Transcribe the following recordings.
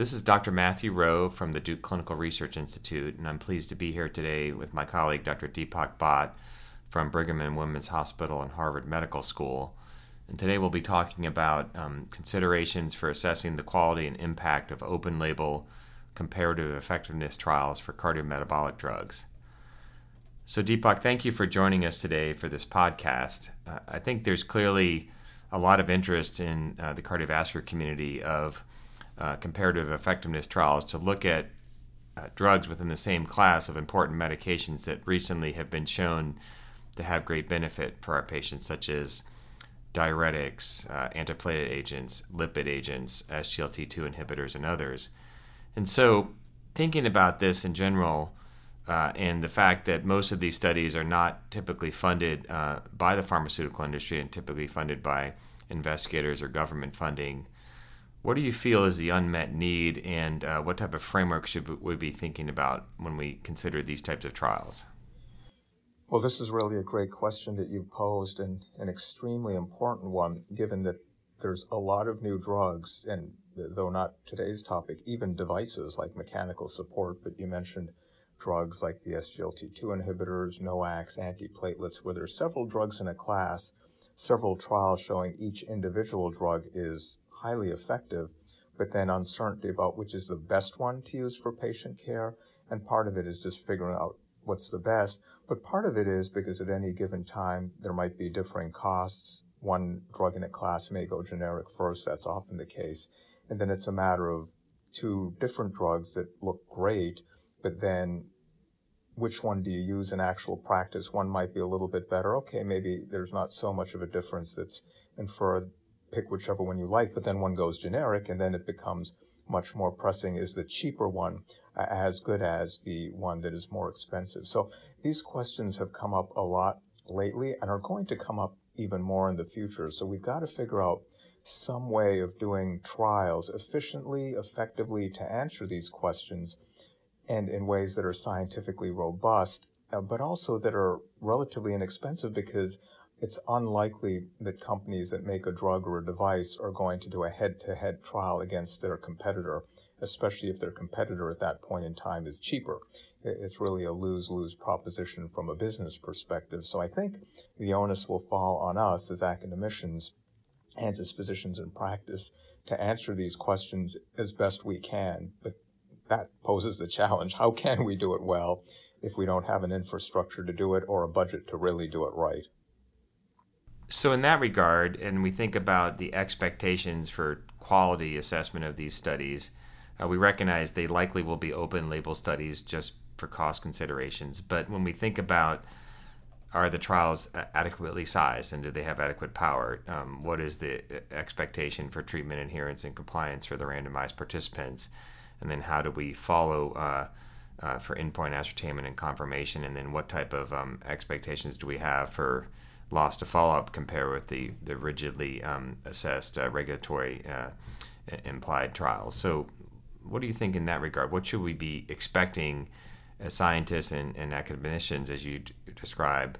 This is Dr. Matthew Roe from the Duke Clinical Research Institute, and I'm pleased to be here today with my colleague Dr. Deepak Bhatt from Brigham and Women's Hospital and Harvard Medical School. And today we'll be talking about um, considerations for assessing the quality and impact of open label comparative effectiveness trials for cardiometabolic drugs. So, Deepak, thank you for joining us today for this podcast. Uh, I think there's clearly a lot of interest in uh, the cardiovascular community of uh, comparative effectiveness trials to look at uh, drugs within the same class of important medications that recently have been shown to have great benefit for our patients, such as diuretics, uh, antiplatelet agents, lipid agents, SGLT2 inhibitors, and others. And so, thinking about this in general, uh, and the fact that most of these studies are not typically funded uh, by the pharmaceutical industry and typically funded by investigators or government funding, what do you feel is the unmet need, and uh, what type of framework should we be thinking about when we consider these types of trials? Well, this is really a great question that you've posed, and an extremely important one, given that there's a lot of new drugs, and though not today's topic, even devices like mechanical support, but you mentioned drugs like the SGLT2 inhibitors, NOACs, antiplatelets, where there's several drugs in a class, several trials showing each individual drug is highly effective, but then uncertainty about which is the best one to use for patient care. And part of it is just figuring out what's the best. But part of it is because at any given time, there might be differing costs. One drug in a class may go generic first. That's often the case. And then it's a matter of two different drugs that look great, but then which one do you use in actual practice? One might be a little bit better. Okay, maybe there's not so much of a difference that's inferred pick whichever one you like, but then one goes generic, and then it becomes much more pressing is the cheaper one as good as the one that is more expensive? So these questions have come up a lot lately and are going to come up even more in the future. So we've got to figure out some way of doing trials efficiently, effectively to answer these questions and in ways that are scientifically robust, uh, but also that are relatively inexpensive because it's unlikely that companies that make a drug or a device are going to do a head-to-head trial against their competitor, especially if their competitor at that point in time is cheaper. It's really a lose-lose proposition from a business perspective. So I think the onus will fall on us as academicians and as physicians in practice to answer these questions as best we can. But that poses the challenge. How can we do it well if we don't have an infrastructure to do it or a budget to really do it right? So, in that regard, and we think about the expectations for quality assessment of these studies, uh, we recognize they likely will be open label studies just for cost considerations. But when we think about are the trials adequately sized and do they have adequate power? Um, what is the uh, expectation for treatment adherence and compliance for the randomized participants? And then how do we follow uh, uh, for endpoint ascertainment and confirmation? And then what type of um, expectations do we have for loss to follow up compare with the, the rigidly um, assessed uh, regulatory uh, implied trials. So, what do you think in that regard? What should we be expecting as scientists and, and academicians, as you d- describe,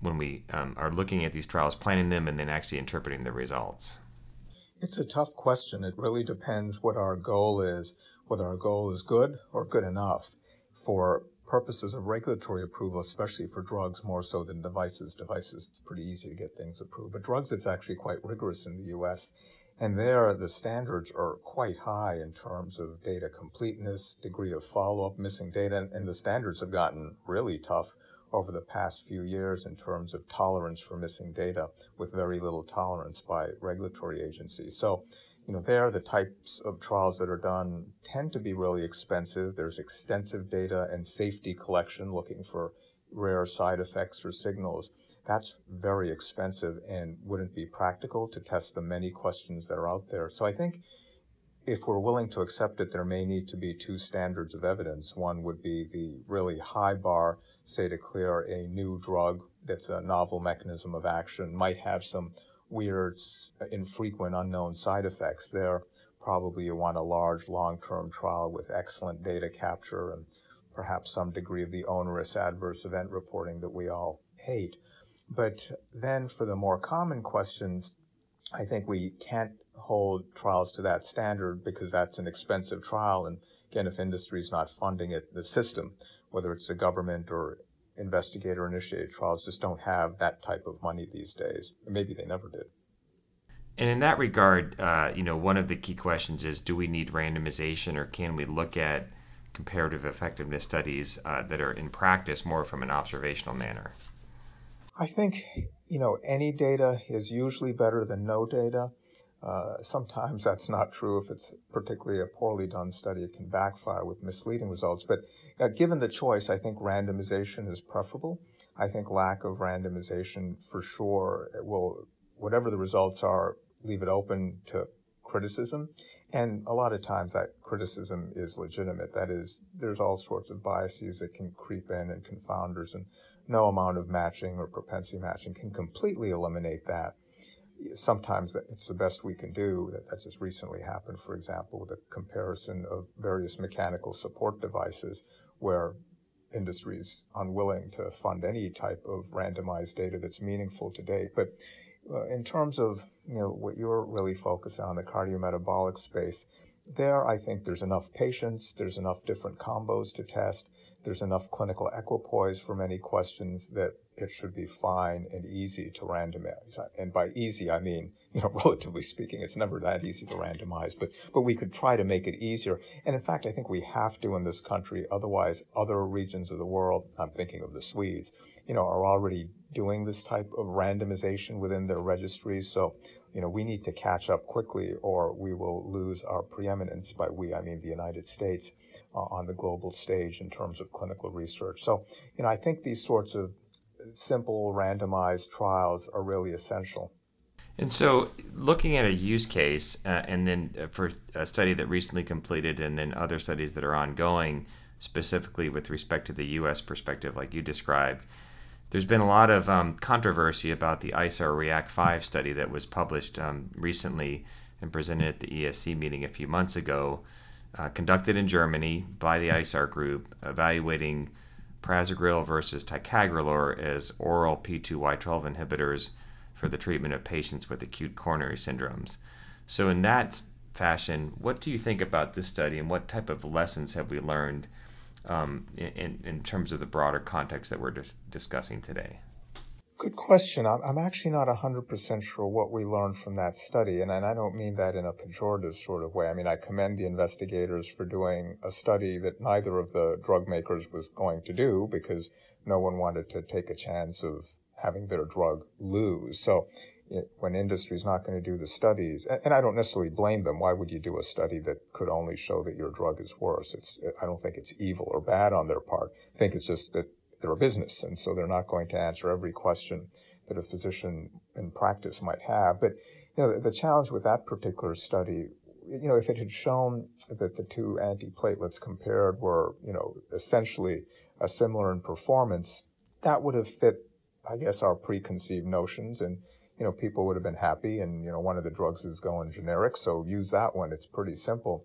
when we um, are looking at these trials, planning them, and then actually interpreting the results? It's a tough question. It really depends what our goal is, whether our goal is good or good enough. For purposes of regulatory approval, especially for drugs more so than devices. Devices, it's pretty easy to get things approved, but drugs, it's actually quite rigorous in the U.S. And there, the standards are quite high in terms of data completeness, degree of follow-up, missing data, and the standards have gotten really tough over the past few years in terms of tolerance for missing data with very little tolerance by regulatory agencies. So you know, there the types of trials that are done tend to be really expensive. There's extensive data and safety collection looking for rare side effects or signals. That's very expensive and wouldn't be practical to test the many questions that are out there. So I think if we're willing to accept it, there may need to be two standards of evidence. One would be the really high bar, say to clear a new drug that's a novel mechanism of action, might have some weird, infrequent, unknown side effects there, probably you want a large long-term trial with excellent data capture and perhaps some degree of the onerous adverse event reporting that we all hate. But then for the more common questions, I think we can't hold trials to that standard because that's an expensive trial. And again, if industry is not funding it, the system, whether it's the government or investigator initiated trials, just don't have that type of money these days. Maybe they never did. And in that regard, uh, you know, one of the key questions is do we need randomization or can we look at comparative effectiveness studies uh, that are in practice more from an observational manner? I think, you know, any data is usually better than no data. Uh, sometimes that's not true. If it's particularly a poorly done study, it can backfire with misleading results. But uh, given the choice, I think randomization is preferable. I think lack of randomization for sure will, whatever the results are, leave it open to criticism. And a lot of times that criticism is legitimate. That is, there's all sorts of biases that can creep in and confounders, and no amount of matching or propensity matching can completely eliminate that. Sometimes it's the best we can do. That, that just recently happened, for example, with a comparison of various mechanical support devices where industry is unwilling to fund any type of randomized data that's meaningful today. But uh, in terms of you know what you're really focused on the cardiometabolic space there i think there's enough patients there's enough different combos to test there's enough clinical equipoise for many questions that it should be fine and easy to randomize and by easy i mean you know relatively speaking it's never that easy to randomize but but we could try to make it easier and in fact i think we have to in this country otherwise other regions of the world i'm thinking of the swedes you know are already doing this type of randomization within their registries. So, you know, we need to catch up quickly or we will lose our preeminence. By we, I mean the United States uh, on the global stage in terms of clinical research. So, you know, I think these sorts of simple randomized trials are really essential. And so, looking at a use case, uh, and then uh, for a study that recently completed, and then other studies that are ongoing, specifically with respect to the U.S. perspective, like you described, there's been a lot of um, controversy about the ISAR React 5 study that was published um, recently and presented at the ESC meeting a few months ago, uh, conducted in Germany by the ICAR group, evaluating prasugrel versus ticagrelor as oral P2Y12 inhibitors for the treatment of patients with acute coronary syndromes. So, in that fashion, what do you think about this study and what type of lessons have we learned um, in, in terms of the broader context that we're dis- discussing today? Good question. I'm, I'm actually not 100% sure what we learned from that study, and, and I don't mean that in a pejorative sort of way. I mean, I commend the investigators for doing a study that neither of the drug makers was going to do because no one wanted to take a chance of having their drug lose. So eh, when industry is not going to do the studies, and, and, I don't necessarily blame them. Why would you do a study that could only show that your drug is worse? It's, I don't think it's evil or bad on their part. I think it's just that they're a business, and so they're not going to answer every question that a physician in practice might have. But you know, the, the challenge with that particular study, you know, if it had shown that the two antiplatelets compared were, you know, essentially similar in performance, that would have fit, I guess, our preconceived notions and you know, people would have been happy and, you know, one of the drugs is going generic, so use that one. It's pretty simple.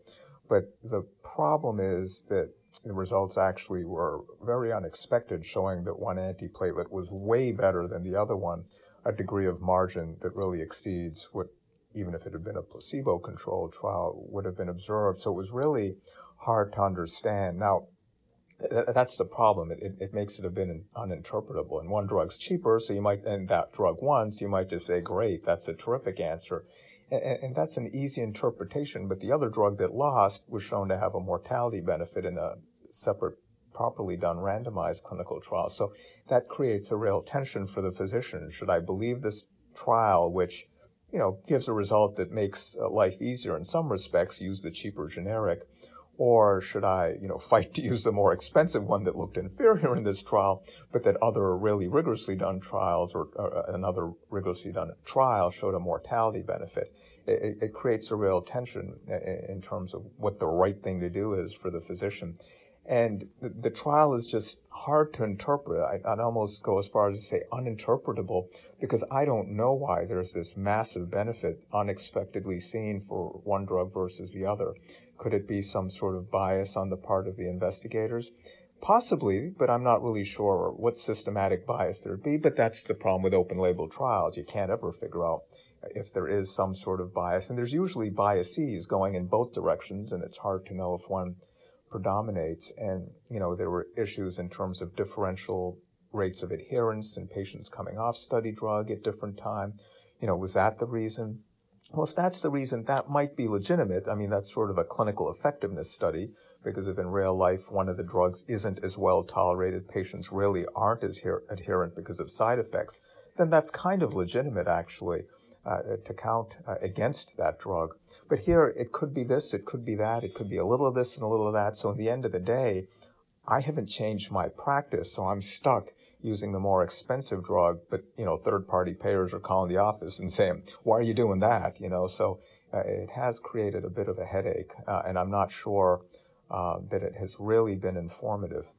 But the problem is that the results actually were very unexpected, showing that one antiplatelet was way better than the other one, a degree of margin that really exceeds what, even if it had been a placebo controlled trial, would have been observed. So it was really hard to understand. Now, that's the problem. It, it, it, makes it a bit uninterpretable. And one drug's cheaper, so you might, and that drug once, you might just say, great, that's a terrific answer. And, and, that's an easy interpretation, but the other drug that lost was shown to have a mortality benefit in a separate, properly done randomized clinical trial. So that creates a real tension for the physician. Should I believe this trial, which, you know, gives a result that makes uh, life easier in some respects, use the cheaper generic, or should I, you know, fight to use the more expensive one that looked inferior in this trial, but that other really rigorously done trials or, or uh, another rigorously done trial showed a mortality benefit? It, it, creates a real tension in terms of what the right thing to do is for the physician. And the, the trial is just hard to interpret. I, would almost go as far as to say uninterpretable because I don't know why there's this massive benefit unexpectedly seen for one drug versus the other. Could it be some sort of bias on the part of the investigators? Possibly, but I'm not really sure what systematic bias there'd be. But that's the problem with open label trials. You can't ever figure out if there is some sort of bias. And there's usually biases going in both directions, and it's hard to know if one predominates. And, you know, there were issues in terms of differential rates of adherence and patients coming off study drug at different time. You know, was that the reason? Well, if that's the reason, that might be legitimate. I mean, that's sort of a clinical effectiveness study because if in real life one of the drugs isn't as well tolerated, patients really aren't as here adherent because of side effects, then that's kind of legitimate actually uh, to count uh, against that drug. But here it could be this, it could be that, it could be a little of this and a little of that. So in the end of the day, I haven't changed my practice, so I'm stuck using the more expensive drug, but you know, third-party payers are calling the office and saying, "Why are you doing that?" You know, so uh, it has created a bit of a headache, uh, and I'm not sure uh, that it has really been informative.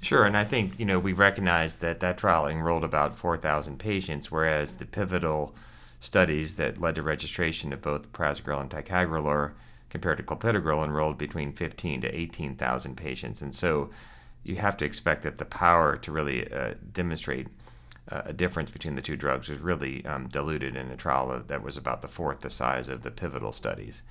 Sure, and I think you know we recognize that that trial enrolled about 4,000 patients, whereas the pivotal studies that led to registration of both prasugrel and ticagrelor compared to clopidogrel enrolled between 15 to 18,000 patients, and so you have to expect that the power to really uh, demonstrate uh, a difference between the two drugs was really um, diluted in a trial that was about the fourth the size of the pivotal studies.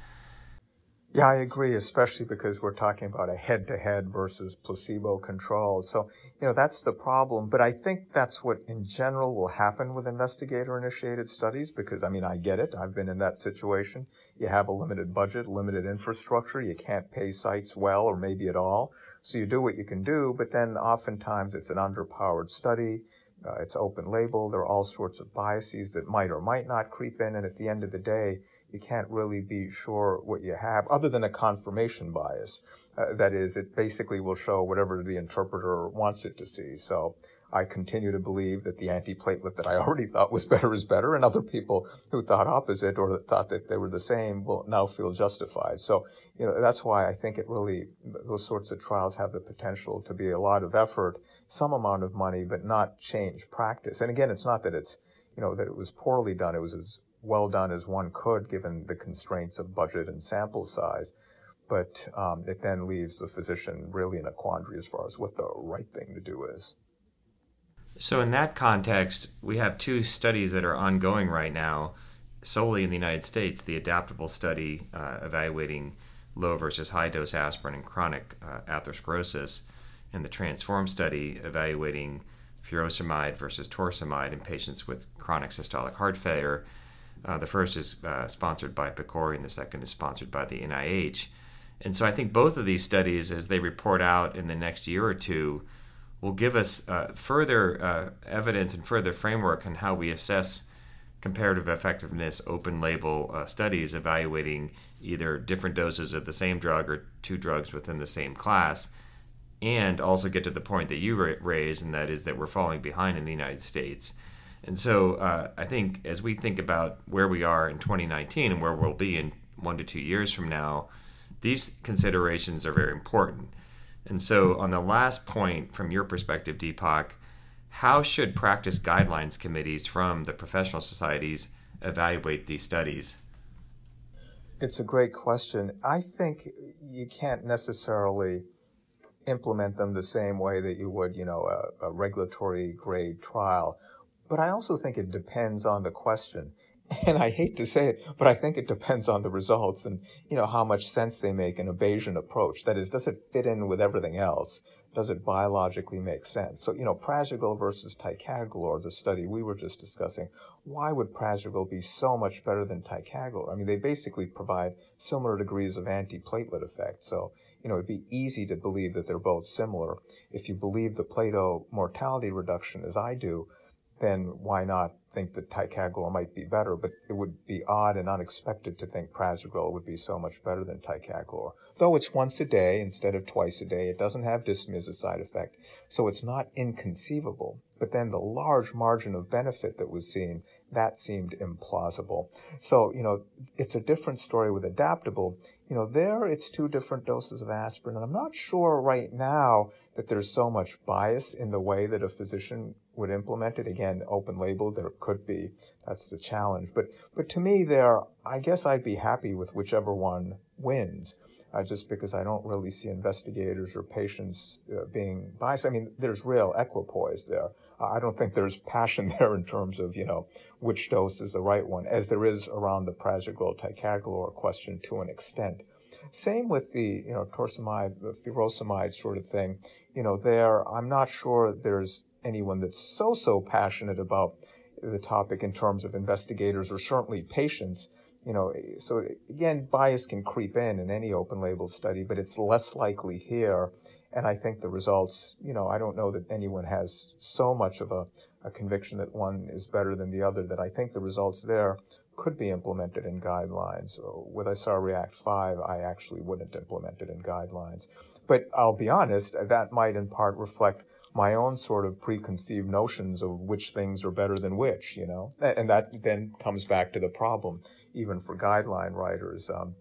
Yeah, I agree, especially because we're talking about a head to head versus placebo controlled. So, you know, that's the problem. But I think that's what in general will happen with investigator initiated studies because, I mean, I get it. I've been in that situation. You have a limited budget, limited infrastructure. You can't pay sites well or maybe at all. So you do what you can do, but then oftentimes it's an underpowered study. Uh, it's open label. There are all sorts of biases that might or might not creep in. And at the end of the day, you can't really be sure what you have other than a confirmation bias. Uh, that is, it basically will show whatever the interpreter wants it to see. So I continue to believe that the antiplatelet that I already thought was better is better, and other people who thought opposite or thought that they were the same will now feel justified. So, you know, that's why I think it really, those sorts of trials have the potential to be a lot of effort, some amount of money, but not change practice. And again, it's not that it's, you know, that it was poorly done. It was as well done as one could given the constraints of budget and sample size. But um, it then leaves the physician really in a quandary as far as what the right thing to do is. So, in that context, we have two studies that are ongoing right now, solely in the United States the adaptable study uh, evaluating low versus high dose aspirin in chronic uh, atherosclerosis, and the transform study evaluating furosemide versus torsemide in patients with chronic systolic heart failure uh, the first is uh, sponsored by PCORI, and the second is sponsored by the NIH. And so I think both of these studies, as they report out in the next year or two, will give us uh, further uh, evidence and further framework on how we assess comparative effectiveness open label uh, studies evaluating either different doses of the same drug or two drugs within the same class and also get to the point that you raise and that is that we're falling behind in the united states and so uh, I think as we think about where we are in 2019 and where we'll be in one to two years from now, these considerations are very important. And so, on the last point, from your perspective, Deepak, how should practice guidelines committees from the professional societies evaluate these studies? It's a great question. I think you can't necessarily implement them the same way that you would, you know, a, a regulatory grade trial. But I also think it depends on the question. And I hate to say it, but I think it depends on the results and, you know, how much sense they make in a Bayesian approach. That is, does it fit in with everything else? Does it biologically make sense? So, you know, prasugrel versus ticagrelor, the study we were just discussing, why would prasugrel be so much better than ticagrelor? I mean, they basically provide similar degrees of antiplatelet effect. So, you know, it'd be easy to believe that they're both similar. If you believe the Plato mortality reduction as I do, then why not think that ticagrelor might be better? But it would be odd and unexpected to think prasugrel would be so much better than ticagrelor. Though it's once a day instead of twice a day, it doesn't have dyspnea as a side effect, so it's not inconceivable. But then the large margin of benefit that was seen, that seemed implausible. So, you know, it's a different story with adaptable. You know, there it's two different doses of aspirin, and I'm not sure right now that there's so much bias in the way that a physician would implement it. Again, open label, there could be. That's the challenge. But, but to me, there, I guess I'd be happy with whichever one wins. Uh, just because I don't really see investigators or patients uh, being biased. I mean, there's real equipoise there. I don't think there's passion there in terms of, you know, which dose is the right one, as there is around the prasugrel ticagrelor question to an extent. Same with the, you know, torsemide, furosemide sort of thing. You know, there, I'm not sure there's anyone that's so, so passionate about the topic in terms of investigators or certainly patients you know, so again, bias can creep in in any open label study, but it's less likely here. And I think the results, you know, I don't know that anyone has so much of a, a conviction that one is better than the other that I think the results there could be implemented in guidelines. With ISAR React 5, I actually wouldn't implement it in guidelines. But I'll be honest, that might in part reflect my own sort of preconceived notions of which things are better than which, you know? And that then comes back to the problem, even for guideline writers, um,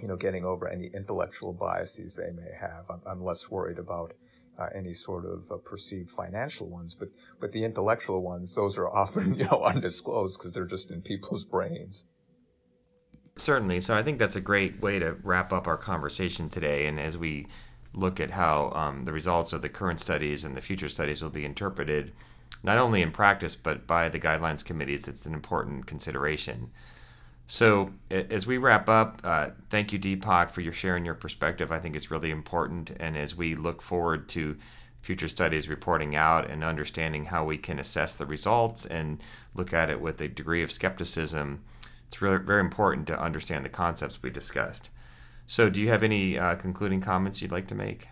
you know, getting over any intellectual biases they may have. I'm, I'm less worried about uh, any sort of uh, perceived financial ones, but but the intellectual ones, those are often you know undisclosed because they're just in people's brains. Certainly. So I think that's a great way to wrap up our conversation today. And as we look at how um, the results of the current studies and the future studies will be interpreted, not only in practice but by the guidelines committees, it's an important consideration. So, as we wrap up, uh, thank you, Deepak, for your sharing your perspective. I think it's really important. And as we look forward to future studies reporting out and understanding how we can assess the results and look at it with a degree of skepticism, it's really very important to understand the concepts we discussed. So, do you have any uh, concluding comments you'd like to make?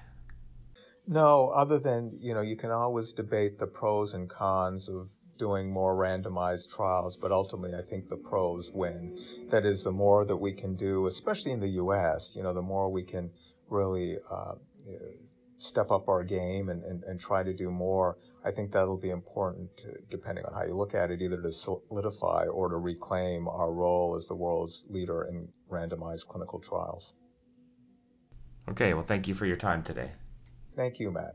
No, other than, you know, you can always debate the pros and cons of doing more randomized trials, but ultimately I think the pros win. That is, the more that we can do, especially in the U.S., you know, the more we can really uh, step up our game and, and, and try to do more. I think that'll be important, depending on how you look at it, either to solidify or to reclaim our role as the world's leader in randomized clinical trials. Okay, well, thank you for your time today. Thank you, Matt.